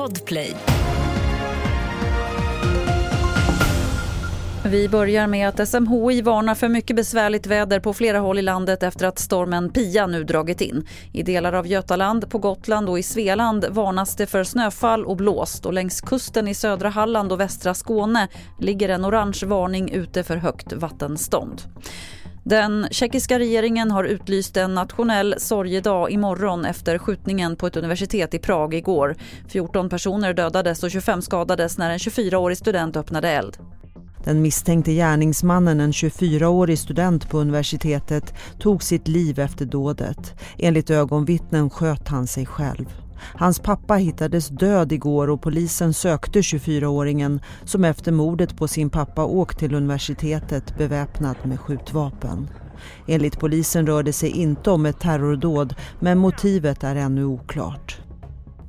Podplay. Vi börjar med att SMHI varnar för mycket besvärligt väder på flera håll i landet efter att stormen Pia nu dragit in. I delar av Götaland, på Gotland och i Svealand varnas det för snöfall och blåst och längs kusten i södra Halland och västra Skåne ligger en orange varning ute för högt vattenstånd. Den tjeckiska regeringen har utlyst en nationell sorgedag imorgon efter skjutningen på ett universitet i Prag igår. 14 personer dödades och 25 skadades när en 24-årig student öppnade eld. Den misstänkte gärningsmannen, en 24-årig student på universitetet, tog sitt liv efter dådet. Enligt ögonvittnen sköt han sig själv. Hans pappa hittades död igår och polisen sökte 24-åringen som efter mordet på sin pappa åkt till universitetet beväpnad med skjutvapen. Enligt polisen rör det sig inte om ett terrordåd men motivet är ännu oklart.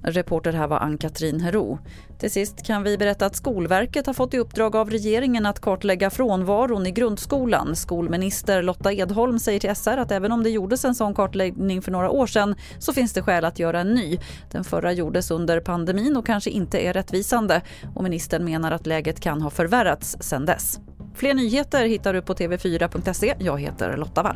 Reporter här var Ann-Katrin Hero. Till sist kan vi berätta att Skolverket har fått i uppdrag av regeringen att kartlägga frånvaron i grundskolan. Skolminister Lotta Edholm säger till SR att även om det gjordes en sån kartläggning för några år sedan så finns det skäl att göra en ny. Den förra gjordes under pandemin och kanske inte är rättvisande och ministern menar att läget kan ha förvärrats sedan dess. Fler nyheter hittar du på tv4.se. Jag heter Lotta Wall.